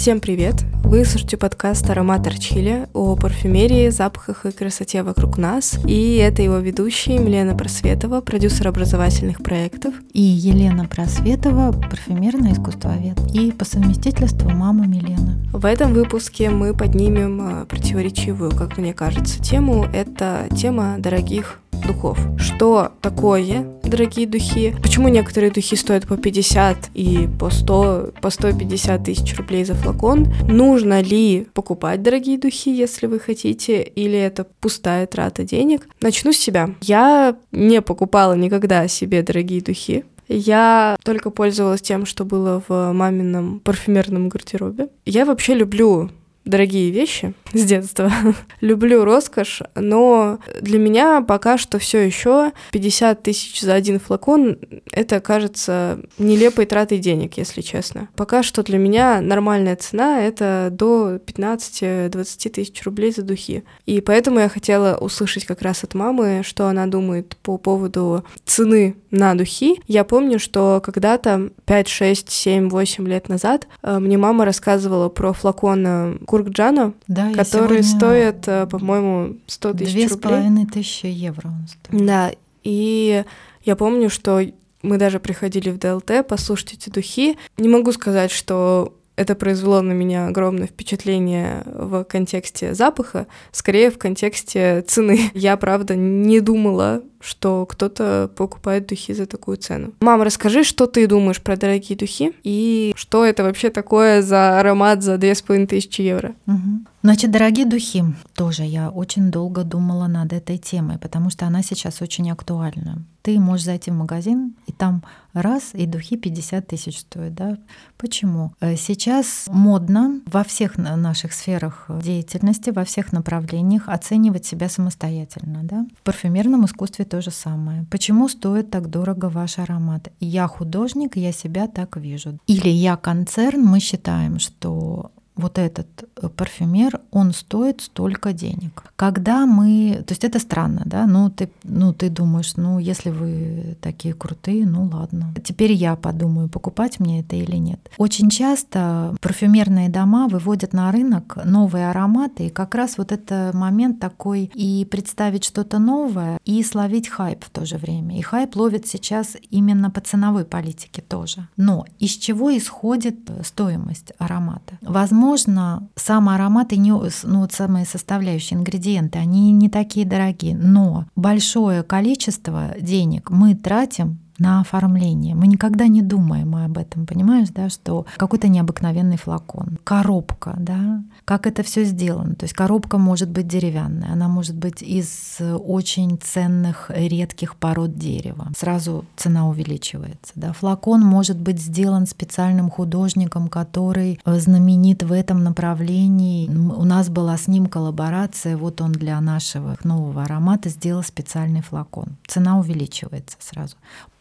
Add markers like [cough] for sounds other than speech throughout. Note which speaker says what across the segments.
Speaker 1: Всем привет! Вы слушаете подкаст «Аромат Арчили» о парфюмерии, запахах и красоте вокруг нас. И это его ведущие Елена Просветова, продюсер образовательных проектов.
Speaker 2: И Елена Просветова, парфюмерный искусствовед. И по совместительству мама Милены.
Speaker 1: В этом выпуске мы поднимем а, противоречивую, как мне кажется, тему. Это тема дорогих духов. Что такое дорогие духи? Почему некоторые духи стоят по 50 и по 100, по 150 тысяч рублей за флакон? Нужно ли покупать дорогие духи, если вы хотите, или это пустая трата денег? Начну с себя. Я не покупала никогда себе дорогие духи. Я только пользовалась тем, что было в мамином парфюмерном гардеробе. Я вообще люблю дорогие вещи с детства. [laughs] Люблю роскошь, но для меня пока что все еще 50 тысяч за один флакон это кажется нелепой тратой денег, если честно. Пока что для меня нормальная цена это до 15-20 тысяч рублей за духи. И поэтому я хотела услышать как раз от мамы, что она думает по поводу цены на духи. Я помню, что когда-то 5, 6, 7, 8 лет назад э, мне мама рассказывала про флакон Куркджана, да, который стоит, э, по-моему, 100 тысяч рублей. Две с
Speaker 2: половиной тысячи евро он
Speaker 1: стоит. Да, и я помню, что мы даже приходили в ДЛТ послушать эти духи. Не могу сказать, что это произвело на меня огромное впечатление в контексте запаха, скорее в контексте цены. [laughs] Я, правда, не думала что кто-то покупает духи за такую цену. Мам, расскажи, что ты думаешь про дорогие духи и что это вообще такое за аромат за 2500 евро?
Speaker 2: Угу. Значит, дорогие духи. Тоже я очень долго думала над этой темой, потому что она сейчас очень актуальна. Ты можешь зайти в магазин, и там раз, и духи 50 тысяч стоят. Да? Почему? Э, сейчас модно во всех наших сферах деятельности, во всех направлениях оценивать себя самостоятельно. Да? В парфюмерном искусстве то же самое. Почему стоит так дорого ваш аромат? Я художник, я себя так вижу. Или я концерн, мы считаем, что вот этот э, парфюмер, он стоит столько денег. Когда мы, то есть это странно, да, ну ты, ну ты думаешь, ну если вы такие крутые, ну ладно. Теперь я подумаю, покупать мне это или нет. Очень часто парфюмерные дома выводят на рынок новые ароматы, и как раз вот это момент такой и представить что-то новое, и словить хайп в то же время. И хайп ловит сейчас именно по ценовой политике тоже. Но из чего исходит стоимость аромата? Возможно, возможно, сам аромат и не, ну, вот самые составляющие ингредиенты, они не такие дорогие, но большое количество денег мы тратим на оформление. Мы никогда не думаем об этом, понимаешь, да, что какой-то необыкновенный флакон, коробка, да, как это все сделано. То есть коробка может быть деревянная, она может быть из очень ценных, редких пород дерева. Сразу цена увеличивается. Да. Флакон может быть сделан специальным художником, который знаменит в этом направлении. У нас была с ним коллаборация, вот он для нашего нового аромата сделал специальный флакон. Цена увеличивается сразу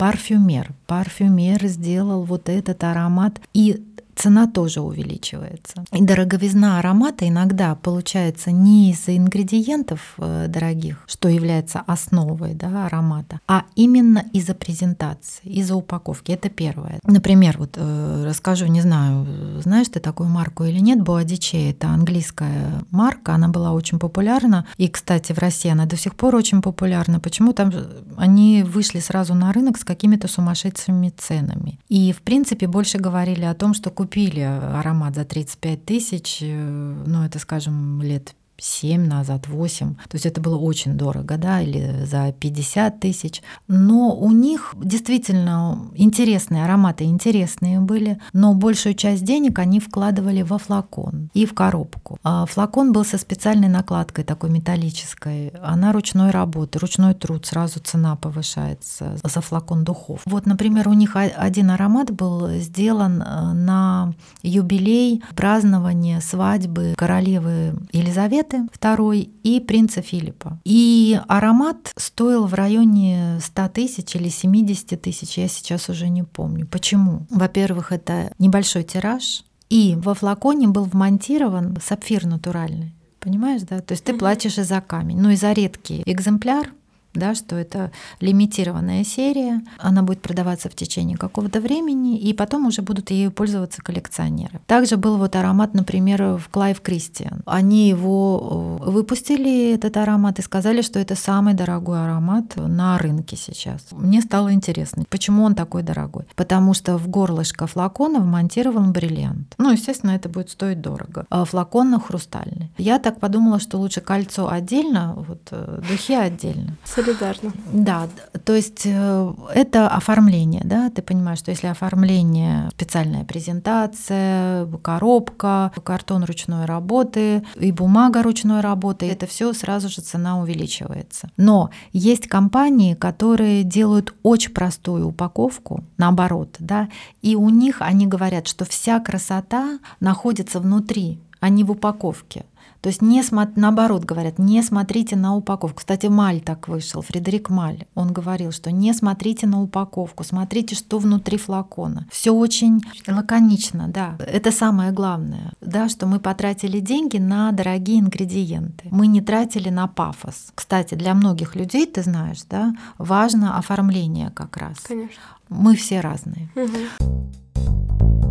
Speaker 2: парфюмер. Парфюмер сделал вот этот аромат. И цена тоже увеличивается. И дороговизна аромата иногда получается не из-за ингредиентов э, дорогих, что является основой да, аромата, а именно из-за презентации, из-за упаковки. Это первое. Например, вот э, расскажу, не знаю, знаешь ты такую марку или нет, Боадиче, это английская марка, она была очень популярна, и, кстати, в России она до сих пор очень популярна. Почему? Там они вышли сразу на рынок с какими-то сумасшедшими ценами. И, в принципе, больше говорили о том, что купили аромат за 35 тысяч, э, ну, это, скажем, лет 7 назад, 8. То есть это было очень дорого, да, или за 50 тысяч. Но у них действительно интересные ароматы, интересные были, но большую часть денег они вкладывали во флакон и в коробку. А флакон был со специальной накладкой такой металлической. Она ручной работы, ручной труд, сразу цена повышается за флакон духов. Вот, например, у них один аромат был сделан э, на юбилей празднования свадьбы королевы Елизаветы Елизаветы II и принца Филиппа. И аромат стоил в районе 100 тысяч или 70 тысяч, я сейчас уже не помню. Почему? Во-первых, это небольшой тираж, и во флаконе был вмонтирован сапфир натуральный. Понимаешь, да? То есть ты платишь и за камень. Ну и за редкий экземпляр да, что это лимитированная серия, она будет продаваться в течение какого-то времени, и потом уже будут ею пользоваться коллекционеры. Также был вот аромат, например, в Clive Christian. Они его э, выпустили, этот аромат, и сказали, что это самый дорогой аромат на рынке сейчас. Мне стало интересно, почему он такой дорогой. Потому что в горлышко флакона вмонтирован бриллиант. Ну, естественно, это будет стоить дорого. А флакон хрустальный. Я так подумала, что лучше кольцо отдельно, вот э, духи отдельно.
Speaker 1: Солидарно.
Speaker 2: Да, то есть э, это оформление, да, ты понимаешь, что если оформление, специальная презентация, коробка, картон ручной работы и бумага ручной работы, это все сразу же цена увеличивается. Но есть компании, которые делают очень простую упаковку, наоборот, да, и у них они говорят, что вся красота находится внутри, а не в упаковке. То есть не смо... наоборот говорят, не смотрите на упаковку. Кстати, Маль так вышел, Фредерик Маль. Он говорил, что не смотрите на упаковку, смотрите, что внутри флакона. Все очень лаконично, да. Это самое главное, да, что мы потратили деньги на дорогие ингредиенты. Мы не тратили на пафос. Кстати, для многих людей, ты знаешь, да, важно оформление как раз.
Speaker 1: Конечно.
Speaker 2: Мы все разные.
Speaker 1: Угу.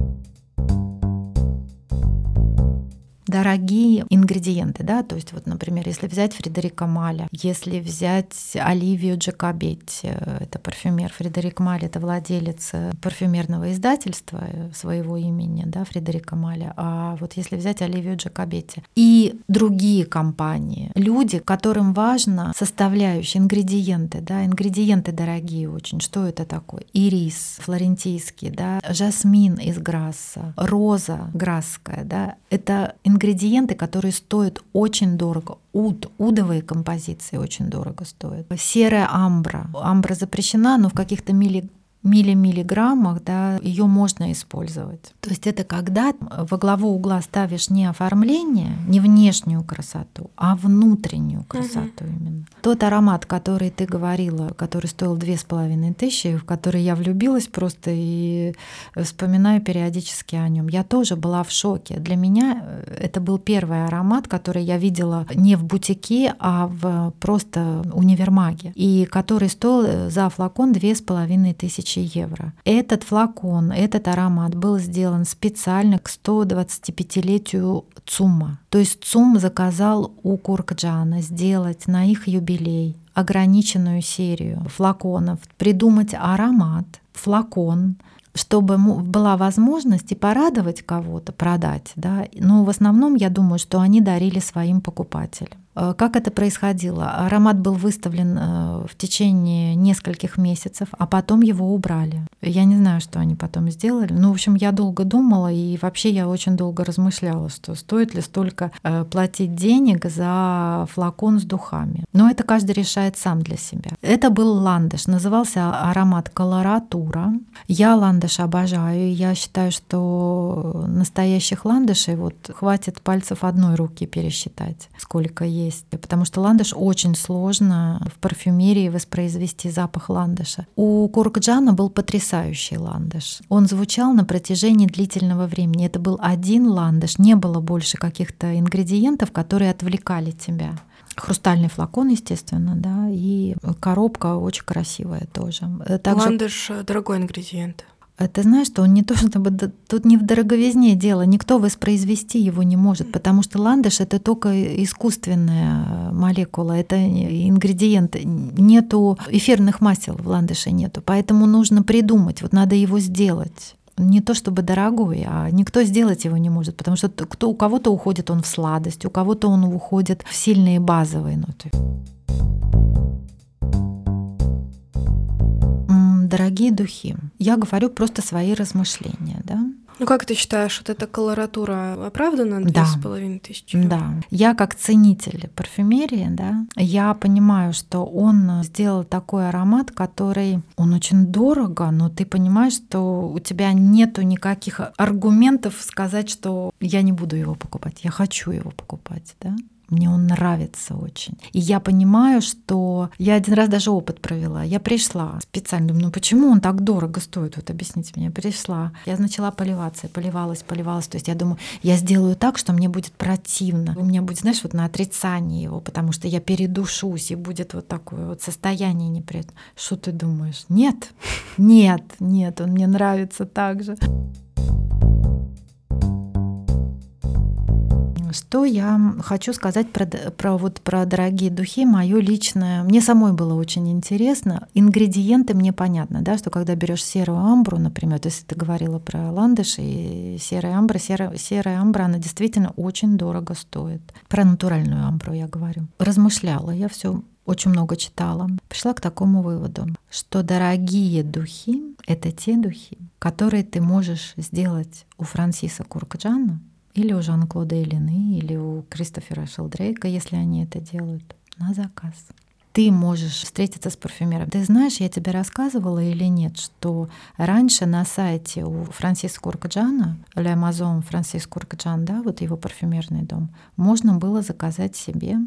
Speaker 2: Дорогие ингредиенты, да, то есть вот, например, если взять Фредерика Маля, если взять Оливию Джакобетти, это парфюмер Фредерик Маль, это владелец парфюмерного издательства своего имени, да, Фредерика Маля, а вот если взять Оливию Джакобетти и другие компании, люди, которым важно составляющие, ингредиенты, да, ингредиенты дорогие очень, что это такое? Ирис флорентийский, да, жасмин из Грасса, роза грасская, да, это ингредиенты ингредиенты, которые стоят очень дорого. Уд, удовые композиции очень дорого стоят. Серая амбра. Амбра запрещена, но в каких-то мили миллимиллиграммах, да, ее можно использовать. То есть это когда во главу угла ставишь не оформление, не внешнюю красоту, а внутреннюю красоту угу. именно. Тот аромат, который ты говорила, который стоил две с половиной тысячи, в который я влюбилась просто и вспоминаю периодически о нем. Я тоже была в шоке. Для меня э, это был первый аромат, который я видела не в бутике, а в просто универмаге, и который стоил э, за флакон две с половиной тысячи 1000 евро. Этот флакон, этот аромат был сделан специально к 125-летию ЦУМа. То есть ЦУМ заказал у Куркджана сделать на их юбилей ограниченную серию флаконов, придумать аромат, флакон, чтобы была возможность и порадовать кого-то, продать. Да? Но в основном я думаю, что они дарили своим покупателям. Э, как это происходило? Аромат был выставлен э, в течение нескольких месяцев, а потом его убрали. Я не знаю, что они потом сделали. Ну, в общем, я долго думала, и вообще я очень долго размышляла, что стоит ли столько э, платить денег за флакон с духами. Но это каждый решает сам для себя. Это был ландыш, назывался аромат колоратура. Я ландыш обожаю, я считаю, что настоящих ландышей вот хватит пальцев одной руки пересчитать, сколько есть есть, потому что ландыш очень сложно в парфюмерии воспроизвести запах ландыша. У Куркджана был потрясающий ландыш. Он звучал на протяжении длительного времени. Это был один ландыш, не было больше каких-то ингредиентов, которые отвлекали тебя. Хрустальный флакон, естественно, да, и коробка очень красивая тоже.
Speaker 1: Также... Ландыш — дорогой ингредиент.
Speaker 2: Ты знаешь, что он не то чтобы тут не в дороговизне дело, никто воспроизвести его не может, потому что ландыш это только искусственная молекула, это ингредиент, нету эфирных масел в ландыше нету, поэтому нужно придумать, вот надо его сделать не то чтобы дорогой, а никто сделать его не может, потому что кто, у кого-то уходит он в сладость, у кого-то он уходит в сильные базовые ноты. дорогие духи. Я говорю просто свои размышления, да.
Speaker 1: Ну как ты считаешь, вот эта колоратура оправдана две с половиной тысячи?
Speaker 2: Да. Я как ценитель парфюмерии, да, я понимаю, что он сделал такой аромат, который, он очень дорого, но ты понимаешь, что у тебя нету никаких аргументов сказать, что я не буду его покупать, я хочу его покупать, да. Мне он нравится очень. И я понимаю, что я один раз даже опыт провела. Я пришла специально, думаю, ну почему он так дорого стоит? Вот объясните мне. Пришла. Я начала поливаться, поливалась, поливалась. То есть я думаю, я сделаю так, что мне будет противно. У меня будет, знаешь, вот на отрицании его, потому что я передушусь, и будет вот такое вот состояние неприятное. Что ты думаешь? Нет, нет, нет, он мне нравится так же. Что я хочу сказать про, про, вот, про дорогие духи, мое личное. Мне самой было очень интересно. Ингредиенты мне понятно, да, что когда берешь серую амбру, например, то если ты говорила про ландыш и серая амбра, серая, серая амбра, она действительно очень дорого стоит. Про натуральную амбру я говорю. Размышляла, я все очень много читала, пришла к такому выводу, что дорогие духи — это те духи, которые ты можешь сделать у Франсиса Куркджана или у Жан-Клода Элины, или у Кристофера Шелдрейка, если они это делают, на заказ. Ты можешь встретиться с парфюмером. Ты знаешь, я тебе рассказывала или нет, что раньше на сайте у Франсиса Куркджана, или Amazon Франсис Куркджан, да, вот его парфюмерный дом, можно было заказать себе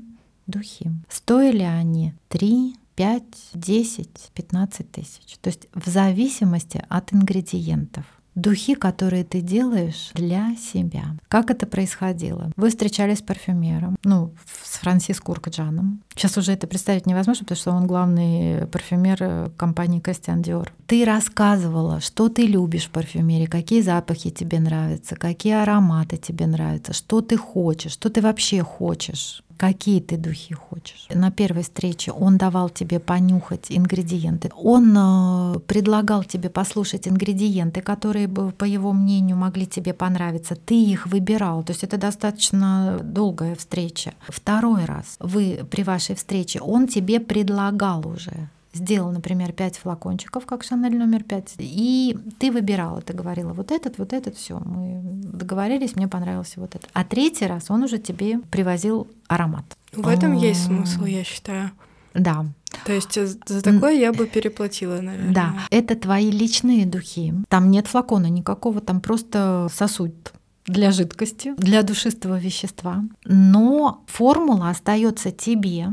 Speaker 2: духи. Стоили они 3, 5, 10, 15 тысяч. То есть в зависимости от ингредиентов духи, которые ты делаешь для себя. Как это происходило? Вы встречались с парфюмером, ну, с Франсис Куркджаном. Сейчас уже это представить невозможно, потому что он главный парфюмер компании Костян Диор. Ты рассказывала, что ты любишь в парфюмерии, какие запахи тебе нравятся, какие ароматы тебе нравятся, что ты хочешь, что ты вообще хочешь какие ты духи хочешь. На первой встрече он давал тебе понюхать ингредиенты. Он э, предлагал тебе послушать ингредиенты, которые по его мнению, могли тебе понравиться. Ты их выбирал. То есть это достаточно долгая встреча. Второй раз вы при вашей встрече, он тебе предлагал уже сделал, например, 5 флакончиков, как Шанель номер 5, и ты выбирала, ты говорила, вот этот, вот этот, все, мы договорились, мне понравился вот этот. А третий раз он уже тебе привозил аромат.
Speaker 1: В этом есть смысл, я считаю.
Speaker 2: Да.
Speaker 1: То есть за такое я бы переплатила, наверное.
Speaker 2: Да, это твои личные духи. Там нет флакона никакого, там просто сосуд для жидкости, для душистого вещества. Но формула остается тебе,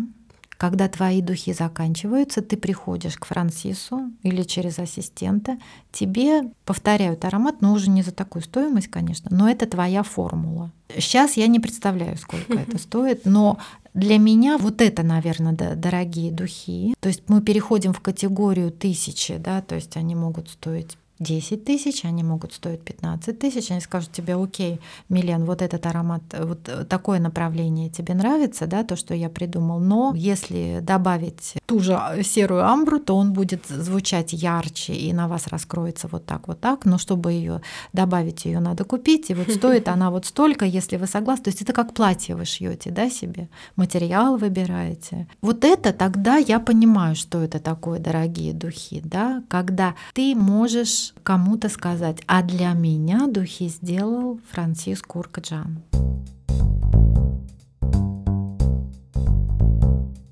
Speaker 2: когда твои духи заканчиваются, ты приходишь к Франсису или через ассистента, тебе повторяют аромат, но уже не за такую стоимость, конечно, но это твоя формула. Сейчас я не представляю, сколько [laughs] это стоит, но для меня вот это, наверное, дорогие духи. То есть мы переходим в категорию тысячи, да, то есть они могут стоить 10 тысяч, они могут стоить 15 тысяч, они скажут тебе, окей, Милен, вот этот аромат, вот такое направление тебе нравится, да, то, что я придумал, но если добавить ту же серую амбру, то он будет звучать ярче и на вас раскроется вот так, вот так, но чтобы ее добавить, ее надо купить, и вот стоит она вот столько, если вы согласны, то есть это как платье вы шьете, да, себе, материал выбираете. Вот это тогда я понимаю, что это такое дорогие духи, да, когда ты можешь кому-то сказать, а для меня духи сделал Франсис Куркаджан.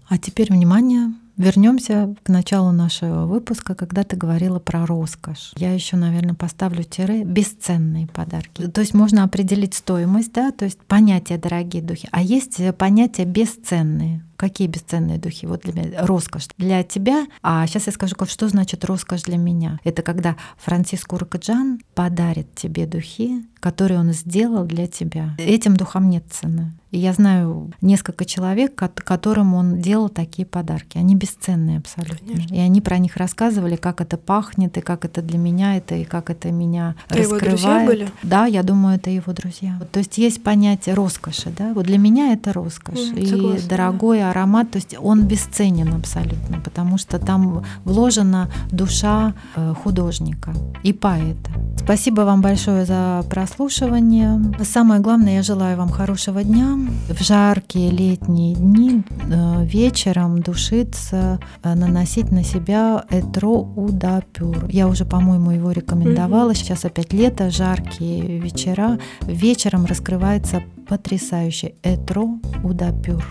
Speaker 2: А теперь внимание, Вернемся к началу нашего выпуска, когда ты говорила про роскошь. Я еще, наверное, поставлю тире бесценные подарки. То есть можно определить стоимость, да, то есть понятие дорогие духи, а есть понятие бесценные. Какие бесценные духи? Вот для меня роскошь для тебя. А сейчас я скажу, что значит роскошь для меня. Это когда Франциск Уркаджан подарит тебе духи, которые он сделал для тебя. Этим духам нет цены. И я знаю несколько человек, которым он делал такие подарки. Они бесценные абсолютно. Конечно. И они про них рассказывали, как это пахнет, и как это для меня это, и как это меня это раскрывает. Его друзья были? Да, я думаю, это его друзья. То есть есть понятие роскоши, да. Вот для меня это роскошь. Mm, и согласна, дорогой да. Аромат, то есть он бесценен абсолютно, потому что там вложена душа э, художника и поэта. Спасибо вам большое за прослушивание. Самое главное, я желаю вам хорошего дня. В жаркие летние дни э, вечером душиться, э, наносить на себя Этро Удапюр. Я уже, по-моему, его рекомендовала. Сейчас опять лето, жаркие вечера. Вечером раскрывается потрясающе Этро Удапюр.